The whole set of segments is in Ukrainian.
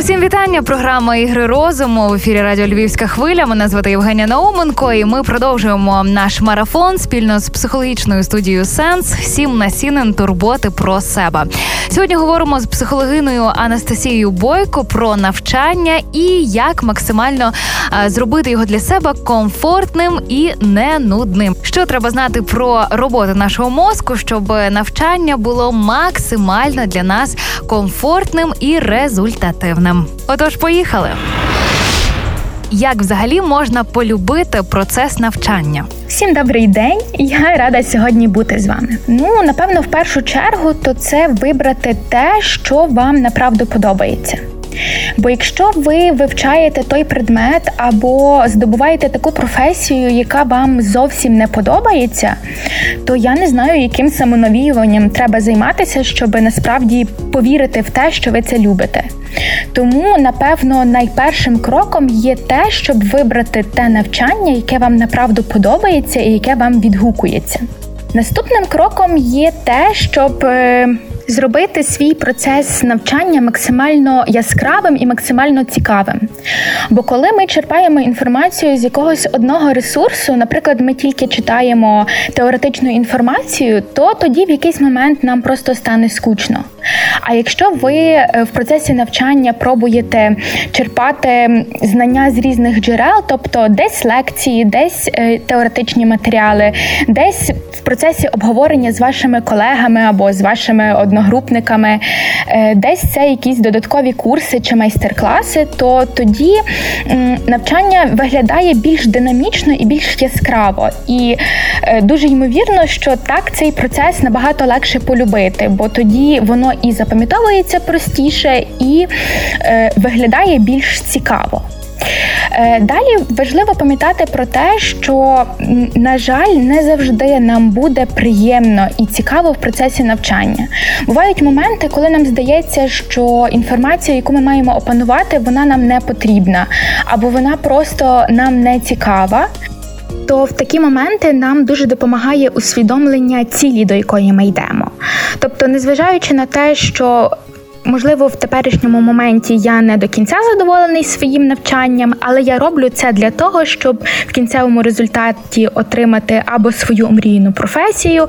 Усім вітання. Програма ігри розуму в ефірі Радіо Львівська хвиля. Мене звати Євгенія Науменко, і ми продовжуємо наш марафон спільно з психологічною студією Сенс сім насінин турботи про себе. Сьогодні говоримо з психологиною Анастасією Бойко про навчання і як максимально зробити його для себе комфортним і не нудним. Що треба знати про роботу нашого мозку, щоб навчання було максимально для нас комфортним і результативним нам. Отож, поїхали. Як взагалі можна полюбити процес навчання? Всім добрий день, я рада сьогодні бути з вами. Ну напевно, в першу чергу, то це вибрати те, що вам направду подобається. Бо якщо ви вивчаєте той предмет або здобуваєте таку професію, яка вам зовсім не подобається, то я не знаю, яким самонавіюванням треба займатися, щоб насправді повірити в те, що ви це любите. Тому, напевно, найпершим кроком є те, щоб вибрати те навчання, яке вам направду подобається і яке вам відгукується. Наступним кроком є те, щоб е, зробити свій процес навчання максимально яскравим і максимально цікавим. Бо коли ми черпаємо інформацію з якогось одного ресурсу, наприклад, ми тільки читаємо теоретичну інформацію, то тоді в якийсь момент нам просто стане скучно. А якщо ви е, в процесі навчання пробуєте черпати знання з різних джерел, тобто десь лекції, десь е, теоретичні матеріали, десь в процесі обговорення з вашими колегами або з вашими одногрупниками, е, десь це якісь додаткові курси чи майстер-класи, то тоді навчання виглядає більш динамічно і більш яскраво. І дуже ймовірно, що так цей процес набагато легше полюбити, бо тоді воно і запам'ятовується простіше, і е, виглядає більш цікаво. Е, далі важливо пам'ятати про те, що, на жаль, не завжди нам буде приємно і цікаво в процесі навчання. Бувають моменти, коли нам здається, що інформація, яку ми маємо опанувати, вона нам не потрібна, або вона просто нам не цікава то в такі моменти нам дуже допомагає усвідомлення цілі, до якої ми йдемо. Тобто, незважаючи на те, що Можливо, в теперішньому моменті я не до кінця задоволений своїм навчанням, але я роблю це для того, щоб в кінцевому результаті отримати або свою омрійну професію,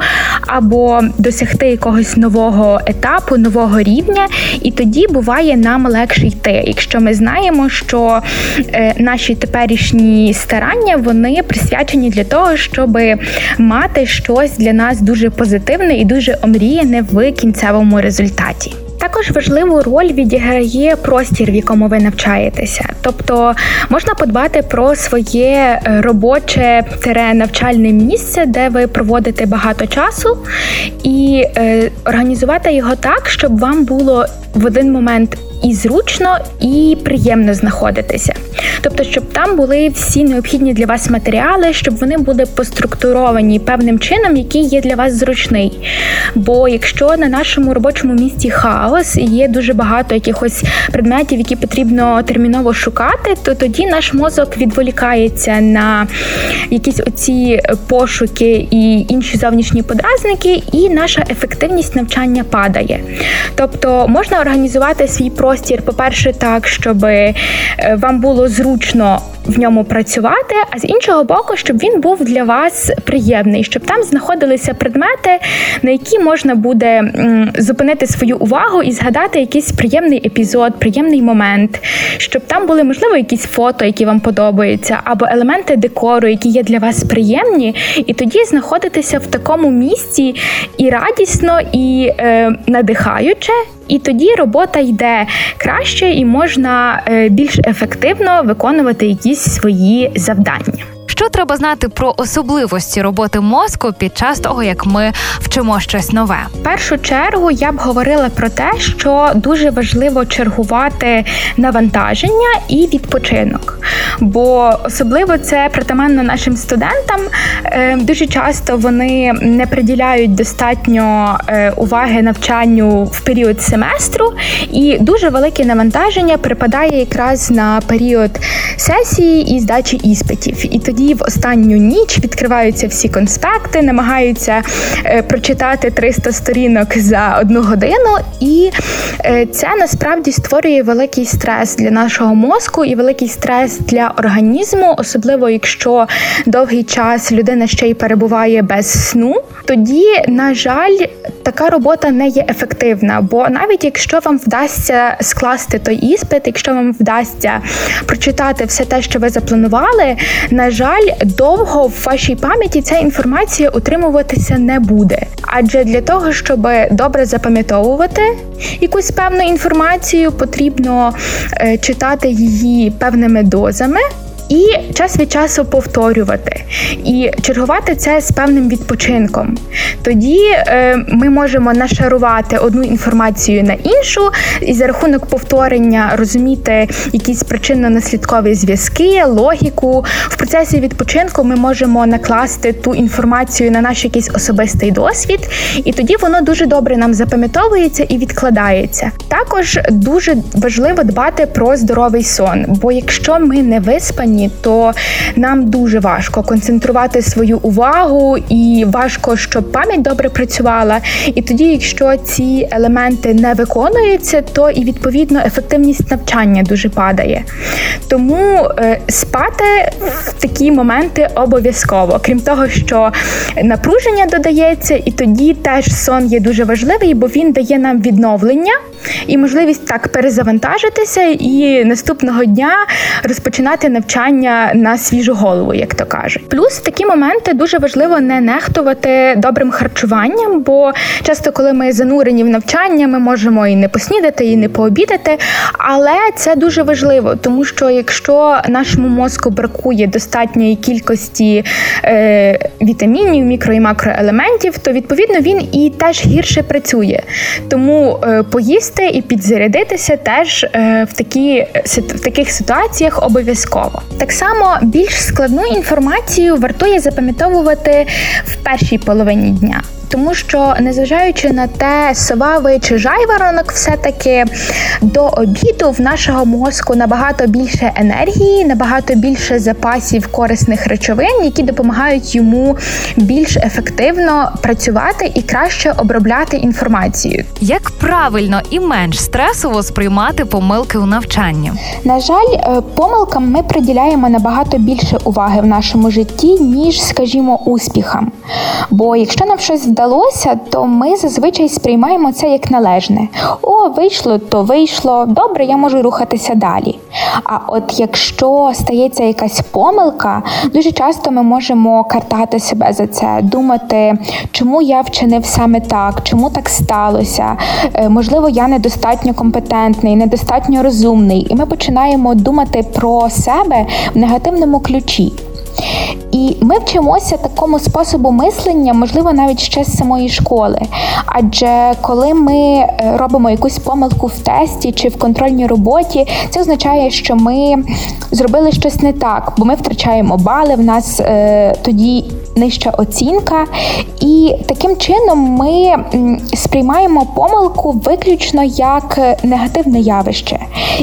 або досягти якогось нового етапу, нового рівня. І тоді буває нам легше йти, якщо ми знаємо, що е, наші теперішні старання вони присвячені для того, щоб мати щось для нас дуже позитивне і дуже омріяне в кінцевому результаті. Також важливу роль відіграє простір, в якому ви навчаєтеся. Тобто можна подбати про своє робоче робоче навчальне місце, де ви проводите багато часу, і е, організувати його так, щоб вам було в один момент і зручно, і приємно знаходитися. Тобто, щоб там були всі необхідні для вас матеріали, щоб вони були поструктуровані певним чином, який є для вас зручний. Бо якщо на нашому робочому місці хаос і є дуже багато якихось предметів, які потрібно терміново шукати, то тоді наш мозок відволікається на якісь оці пошуки і інші зовнішні подразники, і наша ефективність навчання падає. Тобто можна організувати свій простір, по-перше, так, щоб е, вам було зручно в ньому працювати, а з іншого боку, щоб він був для вас приємний, щоб там знаходилися предмети, на які можна буде зупинити свою увагу і згадати якийсь приємний епізод, приємний момент, щоб там були, можливо, якісь фото, які вам подобаються, або елементи декору, які є для вас приємні, і тоді знаходитися в такому місці і радісно, і е, надихаюче. І тоді робота йде краще і можна е, більш ефективно виконувати якісь свої завдання. Що треба знати про особливості роботи мозку під час того, як ми вчимо щось нове? В першу чергу я б говорила про те, що дуже важливо чергувати навантаження і відпочинок, бо особливо це притаманно нашим студентам. Е, дуже часто вони не приділяють достатньо е, уваги навчанню в період семестру, і дуже велике навантаження припадає якраз на період сесії і здачі іспитів. І тоді в останню ніч відкриваються всі конспекти, намагаються е, прочитати 300 сторінок за одну годину, і е, це насправді створює великий стрес для нашого мозку і великий стрес для організму, особливо якщо довгий час людина ще й перебуває без сну. Тоді, на жаль, така робота не є ефективна, бо навіть якщо вам вдасться скласти той іспит, якщо вам вдасться прочитати все те, що ви запланували, на жаль, довго в вашій пам'яті ця інформація утримуватися не буде. Адже для того, щоб добре запам'ятовувати якусь певну інформацію, потрібно е, читати її певними дозами і час від часу повторювати і чергувати це з певним відпочинком. Тоді е, ми можемо нашарувати одну інформацію на іншу, і за рахунок повторення розуміти якісь причинно-наслідкові зв'язки, логіку. В процесі відпочинку ми можемо накласти ту інформацію на наш якийсь особистий досвід, і тоді воно дуже добре нам запам'ятовується і відкладається. Також дуже важливо дбати про здоровий сон, бо якщо ми не виспані рівні, то нам дуже важко концентрувати свою увагу і важко, щоб пам'ять добре працювала. І тоді, якщо ці елементи не виконуються, то і відповідно ефективність навчання дуже падає. Тому е, спати в такі моменти обов'язково, крім того, що напруження додається, і тоді теж сон є дуже важливий, бо він дає нам відновлення і можливість так перезавантажитися і наступного дня розпочинати навчання на свіжу голову, як то кажуть. Плюс в такі моменти дуже важливо не нехтувати добрим харчуванням, бо часто, коли ми занурені в навчання, ми можемо і не поснідати, і не пообідати. Але це дуже важливо, тому що якщо нашому мозку бракує достатньої кількості е, вітамінів, мікро і макроелементів, то відповідно він і теж гірше працює. Тому е, поїсти і підзарядитися теж е, в такі в таких ситуаціях обов'язково. Так само більш складну інформацію вартує запам'ятовувати в першій половині дня тому що незважаючи на те, сова ви чи жайворонок, все-таки до обіду в нашого мозку набагато більше енергії, набагато більше запасів корисних речовин, які допомагають йому більш ефективно працювати і краще обробляти інформацію. Як правильно і менш стресово сприймати помилки у навчанні? На жаль, е, помилкам ми приділяємо набагато більше уваги в нашому житті, ніж, скажімо, успіхам. Бо якщо нам щось вдалося, вдалося, то ми зазвичай сприймаємо це як належне. О, вийшло, то вийшло. Добре, я можу рухатися далі. А от якщо стається якась помилка, дуже часто ми можемо картати себе за це, думати, чому я вчинив саме так, чому так сталося. Е, можливо, я недостатньо компетентний, недостатньо розумний, і ми починаємо думати про себе в негативному ключі. І ми вчимося такому способу мислення, можливо, навіть ще з самої школи. Адже коли ми е, робимо якусь помилку в тесті чи в контрольній роботі, це означає, що ми зробили щось не так, бо ми втрачаємо бали. В нас е, тоді нижча оцінка, і таким чином ми сприймаємо помилку виключно як негативне явище.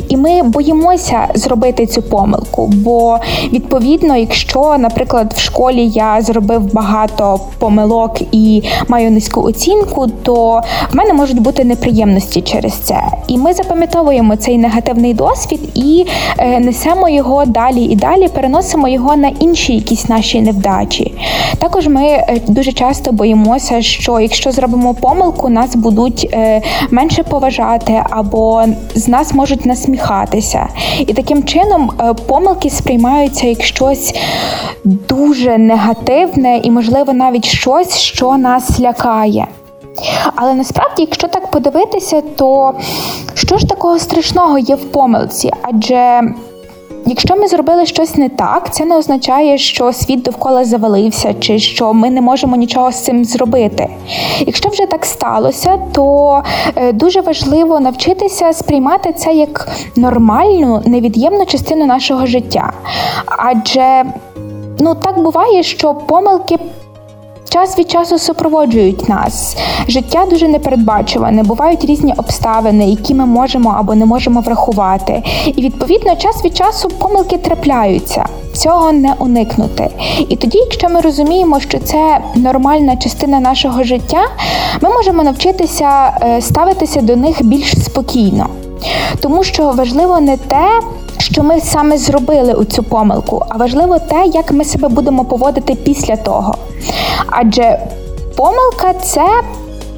І ми боїмося зробити цю помилку. Бо відповідно, якщо, наприклад, в школі я зробив багато помилок і маю низьку оцінку, то в мене можуть бути неприємності через це. І ми запам'ятовуємо цей негативний досвід і е, несемо його далі і далі, переносимо його на інші якісь наші невдачі. Також ми е, дуже часто боїмося, що якщо зробимо помилку, нас будуть е, менше поважати або з нас можуть насміхатися. І таким чином помилки сприймаються як щось дуже негативне і, можливо, навіть щось, що нас лякає. Але насправді, якщо так подивитися, то що ж такого страшного є в помилці? Адже Якщо ми зробили щось не так, це не означає, що світ довкола завалився, чи що ми не можемо нічого з цим зробити. Якщо вже так сталося, то е, дуже важливо навчитися сприймати це як нормальну, невід'ємну частину нашого життя. Адже ну так буває, що помилки час від часу супроводжують нас. Життя дуже непередбачуване, бувають різні обставини, які ми можемо або не можемо врахувати. І відповідно час від часу помилки трапляються. Цього не уникнути. І тоді, якщо ми розуміємо, що це нормальна частина нашого життя, ми можемо навчитися е, ставитися до них більш спокійно. Тому що важливо не те, що ми саме зробили у цю помилку, а важливо те, як ми себе будемо поводити після того. Адже помилка це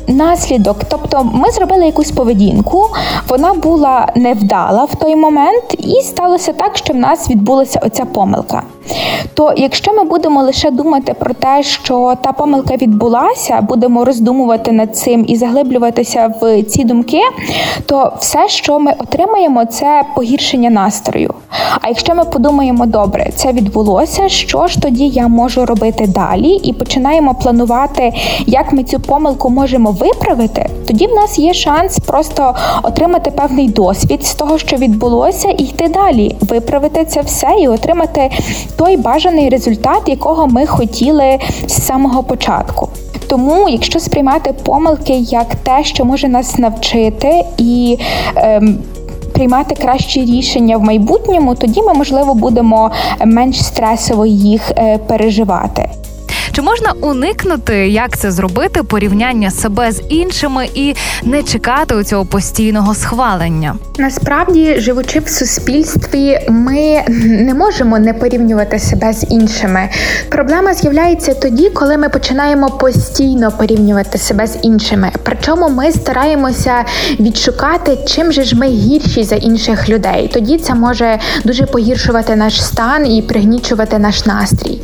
наслідок. Тобто ми зробили якусь поведінку, вона була невдала в той момент, і сталося так, що в нас відбулася оця помилка. То якщо ми будемо лише думати про те, що та помилка відбулася, будемо роздумувати над цим і заглиблюватися в ці думки, то все, що ми отримаємо, це погіршення настрою. А якщо ми подумаємо, добре, це відбулося, що ж тоді я можу робити далі, і починаємо планувати, як ми цю помилку можемо виправити, тоді в нас є шанс просто отримати певний досвід з того, що відбулося, і йти далі, виправити це все і отримати той бажаний результат, якого ми хотіли з самого початку. Тому, якщо сприймати помилки як те, що може нас навчити і ем, приймати кращі рішення в майбутньому, тоді ми можливо будемо менш стресово їх е, переживати. Чи можна уникнути, як це зробити, порівняння себе з іншими і не чекати у цього постійного схвалення? Насправді, живучи в суспільстві, ми не можемо не порівнювати себе з іншими. Проблема з'являється тоді, коли ми починаємо постійно порівнювати себе з іншими. Причому ми стараємося відшукати, чим же ж ми гірші за інших людей. Тоді це може дуже погіршувати наш стан і пригнічувати наш настрій.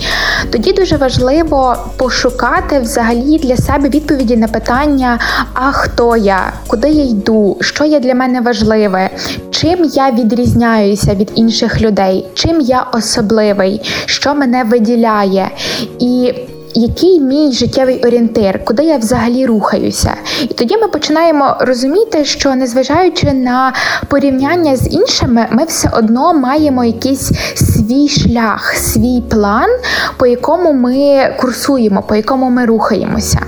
Тоді дуже важливо пошукати взагалі для себе відповіді на питання: а хто я, куди я йду, що є для мене важливе, чим я відрізняюся від інших людей, чим я особливий, що мене виділяє. І який мій життєвий орієнтир, куди я взагалі рухаюся. І тоді ми починаємо розуміти, що незважаючи на порівняння з іншими, ми все одно маємо якийсь свій шлях, свій план, по якому ми курсуємо, по якому ми рухаємося.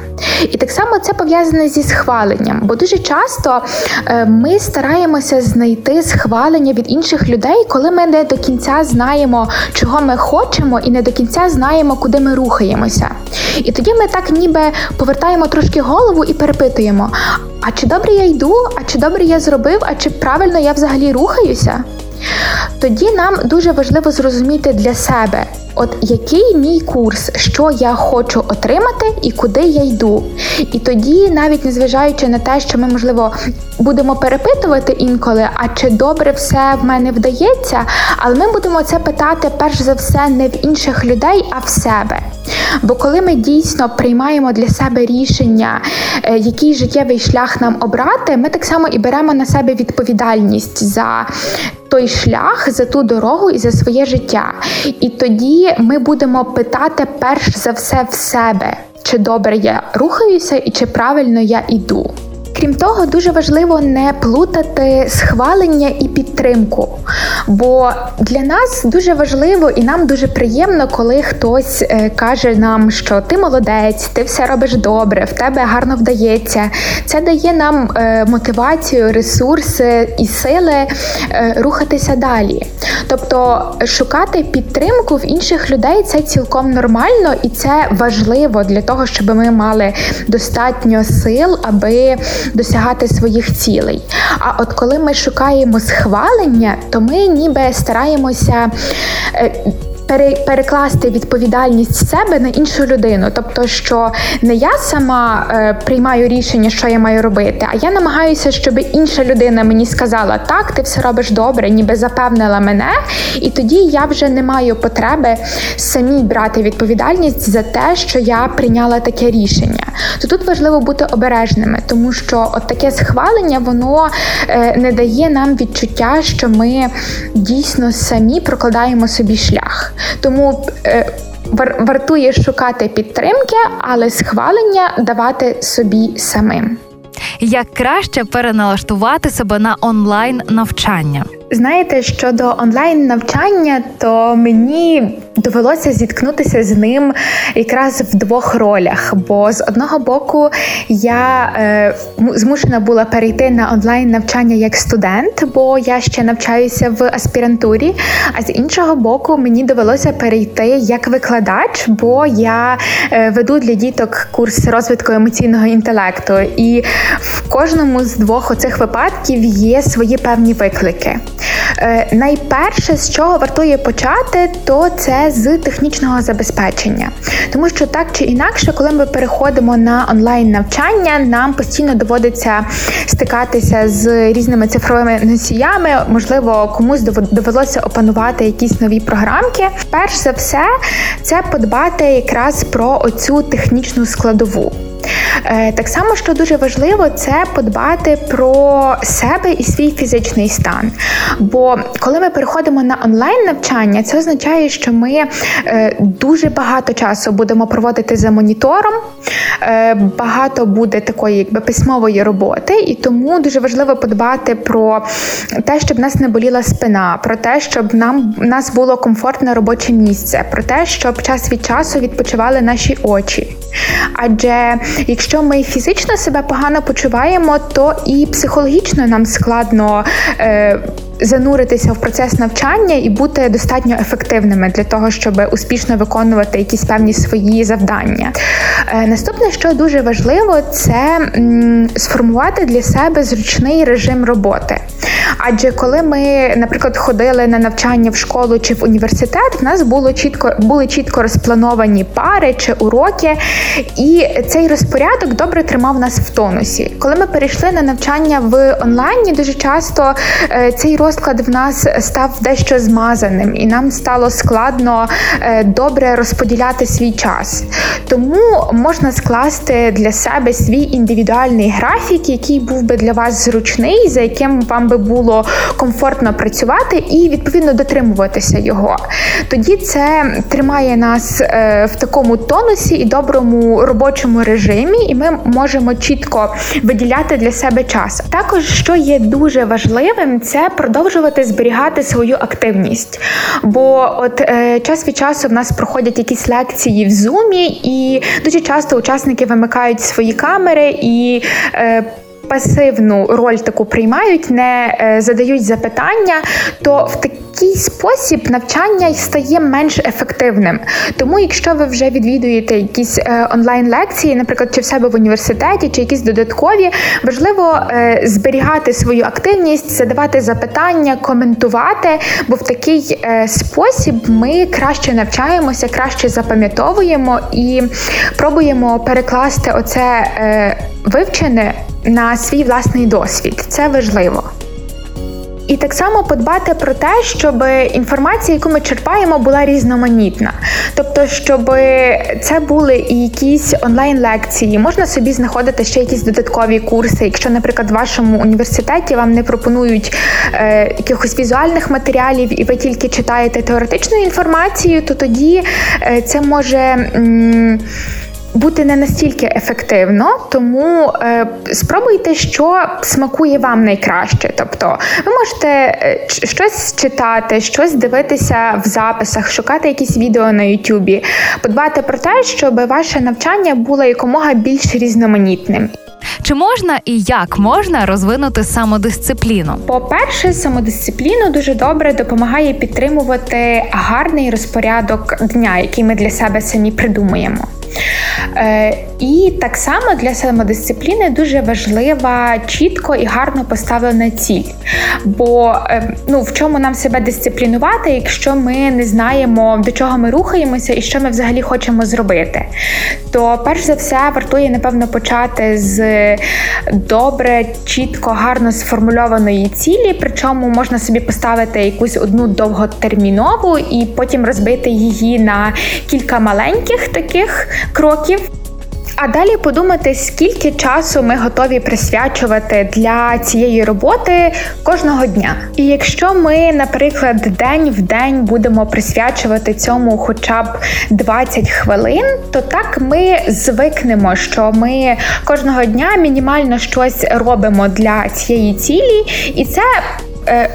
І так само це пов'язане зі схваленням, бо дуже часто е, ми стараємося знайти схвалення від інших людей, коли ми не до кінця знаємо, чого ми хочемо, і не до кінця знаємо, куди ми рухаємося. І тоді ми так ніби повертаємо трошки голову і перепитуємо: а чи добре я йду, а чи добре я зробив, а чи правильно я взагалі рухаюся? Тоді нам дуже важливо зрозуміти для себе, от який мій курс, що я хочу отримати і куди я йду. І тоді, навіть незважаючи на те, що ми, можливо, будемо перепитувати інколи, а чи добре все в мене вдається, але ми будемо це питати перш за все не в інших людей, а в себе. Бо коли ми дійсно приймаємо для себе рішення, е, який життєвий шлях нам обрати, ми так само і беремо на себе відповідальність за той шлях, за ту дорогу і за своє життя. І тоді ми будемо питати перш за все в себе, чи добре я рухаюся і чи правильно я іду. Крім того, дуже важливо не плутати схвалення і підтримку. Бо для нас дуже важливо і нам дуже приємно, коли хтось е, каже нам, що ти молодець, ти все робиш добре, в тебе гарно вдається. Це дає нам е, мотивацію, ресурси і сили е, рухатися далі. Тобто шукати підтримку в інших людей це цілком нормально і це важливо для того, щоб ми мали достатньо сил, аби досягати своїх цілей. А от коли ми шукаємо схвалення, то ми ніби стараємося. Е, перекласти відповідальність себе на іншу людину, тобто, що не я сама е, приймаю рішення, що я маю робити, а я намагаюся, щоб інша людина мені сказала, так, ти все робиш добре, ніби запевнила мене, і тоді я вже не маю потреби самій брати відповідальність за те, що я прийняла таке рішення. То тут важливо бути обережними, тому що от таке схвалення воно е, не дає нам відчуття, що ми дійсно самі прокладаємо собі шлях. Тому е, вартує шукати підтримки, але схвалення давати собі самим. Як краще переналаштувати себе на онлайн навчання? Знаєте, щодо онлайн навчання, то мені довелося зіткнутися з ним якраз в двох ролях. Бо з одного боку я е, змушена була перейти на онлайн навчання як студент, бо я ще навчаюся в аспірантурі. А з іншого боку, мені довелося перейти як викладач, бо я е, веду для діток курс розвитку емоційного інтелекту. І в кожному з двох оцих випадків є свої певні виклики. Е, найперше, з чого вартує почати, то це з технічного забезпечення, тому що так чи інакше, коли ми переходимо на онлайн навчання, нам постійно доводиться стикатися з різними цифровими носіями. Можливо, комусь довелося опанувати якісь нові програмки. Перш за все, це подбати якраз про оцю технічну складову. Е, так само, що дуже важливо, це подбати про себе і свій фізичний стан. Бо коли ми переходимо на онлайн навчання, це означає, що ми е, дуже багато часу будемо проводити за монітором, е, багато буде такої якби письмової роботи, і тому дуже важливо подбати про те, щоб нас не боліла спина, про те, щоб нам нас було комфортне робоче місце, про те, щоб час від часу відпочивали наші очі. Адже якщо ми фізично себе погано почуваємо, то і психологічно нам складно. Е, Зануритися в процес навчання і бути достатньо ефективними для того, щоб успішно виконувати якісь певні свої завдання. Е, наступне, що дуже важливо, це сформувати для себе зручний режим роботи. Адже коли ми, наприклад, ходили на навчання в школу чи в університет, в нас було чітко були чітко розплановані пари чи уроки, і цей розпорядок добре тримав нас в тонусі. Коли ми перейшли на навчання в онлайні, дуже часто е, цей розклад в нас став дещо змазаним, і нам стало складно е, добре розподіляти свій час. Тому можна скласти для себе свій індивідуальний графік, який був би для вас зручний, за яким вам би було комфортно працювати і відповідно дотримуватися його. Тоді це тримає нас е, в такому тонусі і доброму робочому режимі, і ми можемо чітко виділяти для себе час. Також що є дуже важливим, це продовжувати зберігати свою активність. Бо от е, час від часу в нас проходять якісь лекції в зумі, і дуже часто учасники вимикають свої камери і. Е, пасивну роль таку приймають, не е, задають запитання, то в такий спосіб навчання стає менш ефективним. Тому, якщо ви вже відвідуєте якісь е, онлайн-лекції, наприклад, чи в себе в університеті, чи якісь додаткові, важливо е, зберігати свою активність, задавати запитання, коментувати, бо в такий спосіб ми краще навчаємося, краще запам'ятовуємо і пробуємо перекласти оце вивчене на свій власний досвід. Це важливо. І так само подбати про те, щоб інформація, яку ми черпаємо, була різноманітна. Тобто, щоб це були і якісь онлайн-лекції, можна собі знаходити ще якісь додаткові курси. Якщо, наприклад, в вашому університеті вам не пропонують е, якихось візуальних матеріалів, і ви тільки читаєте теоретичну інформацію, то тоді е, це може. М- бути не настільки ефективно, тому е, спробуйте, що смакує вам найкраще. Тобто, ви можете е, щось читати, щось дивитися в записах, шукати якісь відео на Ютубі, подбати про те, щоб ваше навчання було якомога більш різноманітним. Чи можна і як можна розвинути самодисципліну? По-перше, самодисципліну дуже добре допомагає підтримувати гарний розпорядок дня, який ми для себе самі придумуємо. Е, і так само для самодисципліни дуже важлива чітко і гарно поставлена ціль. Бо е, ну, в чому нам себе дисциплінувати, якщо ми не знаємо, до чого ми рухаємося і що ми взагалі хочемо зробити, то перш за все вартує, напевно, почати з добре, чітко, гарно сформульованої цілі, причому можна собі поставити якусь одну довготермінову і потім розбити її на кілька маленьких таких кроків. А далі подумати, скільки часу ми готові присвячувати для цієї роботи кожного дня. І якщо ми, наприклад, день в день будемо присвячувати цьому хоча б 20 хвилин, то так ми звикнемо, що ми кожного дня мінімально щось робимо для цієї цілі, і це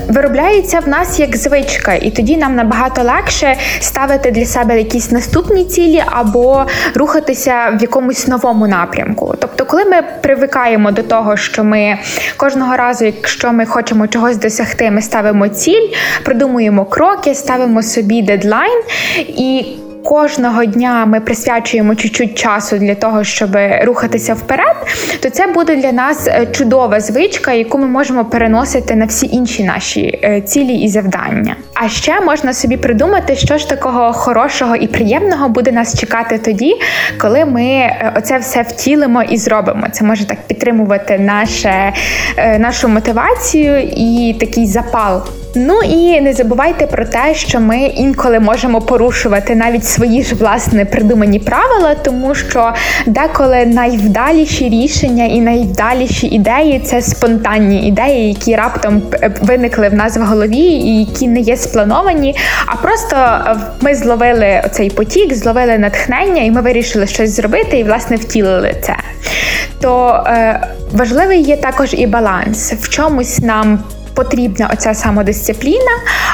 виробляється в нас як звичка, і тоді нам набагато легше ставити для себе якісь наступні цілі або рухатися в якомусь новому напрямку. Тобто, коли ми привикаємо до того, що ми кожного разу, якщо ми хочемо чогось досягти, ми ставимо ціль, придумуємо кроки, ставимо собі дедлайн і кожного дня ми присвячуємо чуть-чуть часу для того, щоб рухатися вперед, то це буде для нас е, чудова звичка, яку ми можемо переносити на всі інші наші е, цілі і завдання. А ще можна собі придумати, що ж такого хорошого і приємного буде нас чекати тоді, коли ми е, оце все втілимо і зробимо. Це може так підтримувати наше, нашу мотивацію і такий запал. Ну і не забувайте про те, що ми інколи можемо порушувати навіть свої ж власне придумані правила, тому що деколи найвдаліші рішення і найвдаліші ідеї це спонтанні ідеї, які раптом виникли в нас в голові, і які не є сплановані. А просто е, ми зловили оцей потік, зловили натхнення, і ми вирішили щось зробити, і власне втілили це. То е, важливий є також і баланс в чомусь нам потрібна оця самодисципліна,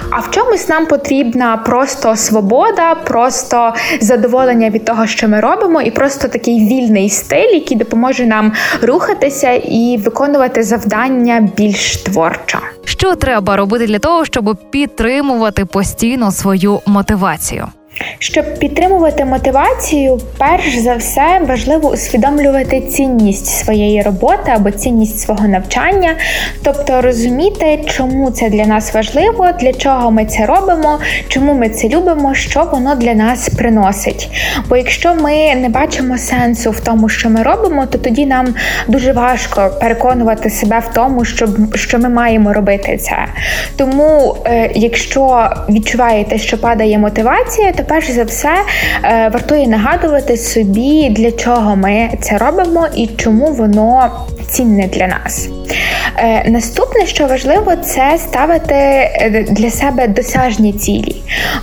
а в чомусь нам потрібна просто свобода, просто задоволення від того, що ми робимо, і просто такий вільний стиль, який допоможе нам рухатися і виконувати завдання більш творчо. Що треба робити для того, щоб підтримувати постійно свою мотивацію? Щоб підтримувати мотивацію, перш за все важливо усвідомлювати цінність своєї роботи або цінність свого навчання, тобто розуміти, чому це для нас важливо, для чого ми це робимо, чому ми це любимо, що воно для нас приносить. Бо якщо ми не бачимо сенсу в тому, що ми робимо, то тоді нам дуже важко переконувати себе в тому, що, що ми маємо робити це. Тому, е, якщо відчуваєте, що падає мотивація, то перш за все е, вартує нагадувати собі, для чого ми це робимо і чому воно цінне для нас. Е, наступне, що важливо, це ставити е, для себе досяжні цілі.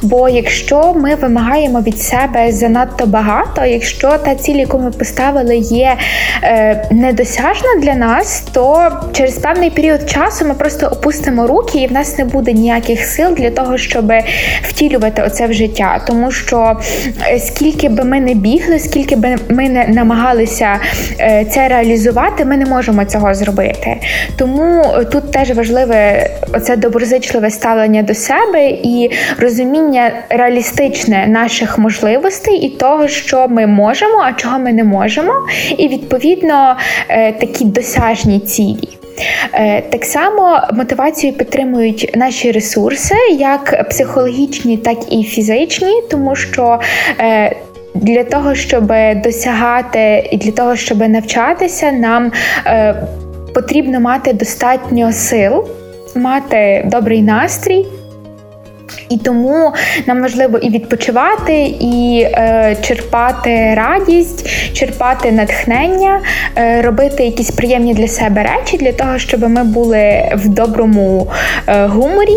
Бо якщо ми вимагаємо від себе занадто багато, якщо та ціль, яку ми поставили, є недосяжна для нас, то через певний період часу ми просто опустимо руки, і в нас не буде ніяких сил для того, щоб втілювати оце в життя тому що е, скільки би ми не бігли, скільки би ми не намагалися е, це реалізувати, ми не можемо цього зробити. Тому е, тут теж важливе оце доброзичливе ставлення до себе і розуміння реалістичне наших можливостей і того, що ми можемо, а чого ми не можемо, і відповідно такі досяжні цілі. Е, так само мотивацію підтримують наші ресурси, як психологічні, так і фізичні, тому що е, для того, щоб досягати і для того, щоб навчатися, нам е, потрібно мати достатньо сил, мати добрий настрій. І тому нам важливо і відпочивати, і е, черпати радість, черпати натхнення, е, робити якісь приємні для себе речі для того, щоб ми були в доброму е, гуморі,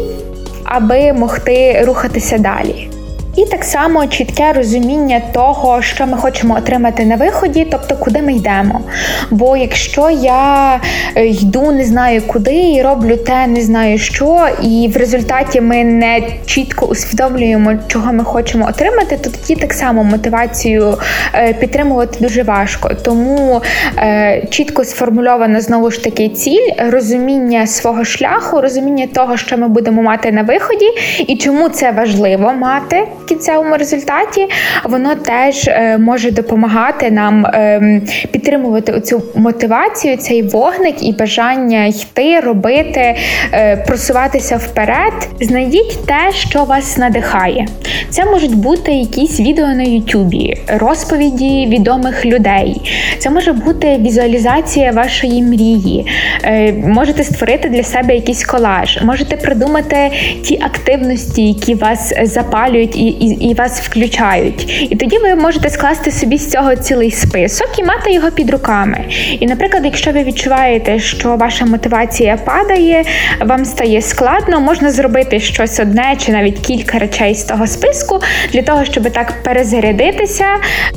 аби могти рухатися далі. І так само чітке розуміння того, що ми хочемо отримати на виході, тобто куди ми йдемо. Бо якщо я е, йду, не знаю куди, і роблю те, не знаю що, і в результаті ми не чітко усвідомлюємо, чого ми хочемо отримати, то тоді так само мотивацію е, підтримувати дуже важко. Тому е, чітко сформульована знову ж таки ціль, розуміння свого шляху, розуміння того, що ми будемо мати на виході, і чому це важливо мати кінцевому результаті, воно теж е, може допомагати нам ем, підтримувати цю мотивацію, цей вогник і бажання йти, робити, е, просуватися вперед. Знайдіть те, що вас надихає. Це можуть бути якісь відео на Ютубі, розповіді відомих людей. Це може бути візуалізація вашої мрії. Е, можете створити для себе якийсь колаж, можете придумати ті активності, які вас запалюють і і, і вас включають. І тоді ви можете скласти собі з цього цілий список і мати його під руками. І, наприклад, якщо ви відчуваєте, що ваша мотивація падає, вам стає складно, можна зробити щось одне чи навіть кілька речей з того списку для того, щоб так перезарядитися,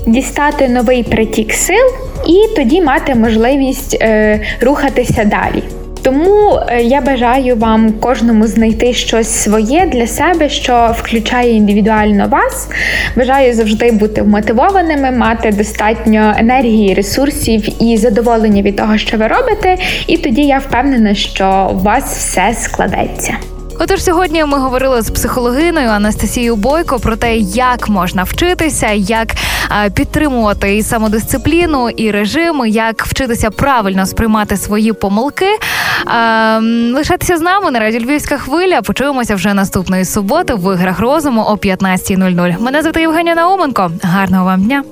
дістати новий притік сил і тоді мати можливість е, рухатися далі. Тому е, я бажаю вам кожному знайти щось своє для себе, що включає індивідуально вас. Бажаю завжди бути вмотивованими, мати достатньо енергії, ресурсів і задоволення від того, що ви робите. І тоді я впевнена, що у вас все складеться. Отож, сьогодні ми говорили з психологиною Анастасією Бойко про те, як можна вчитися, як підтримувати і самодисципліну, і режим, як вчитися правильно сприймати свої помилки. Лишайтеся з нами на радіо Львівська хвиля. Почуємося вже наступної суботи в іграх розуму о 15.00. Мене звати Євгенія Науменко. Гарного вам дня.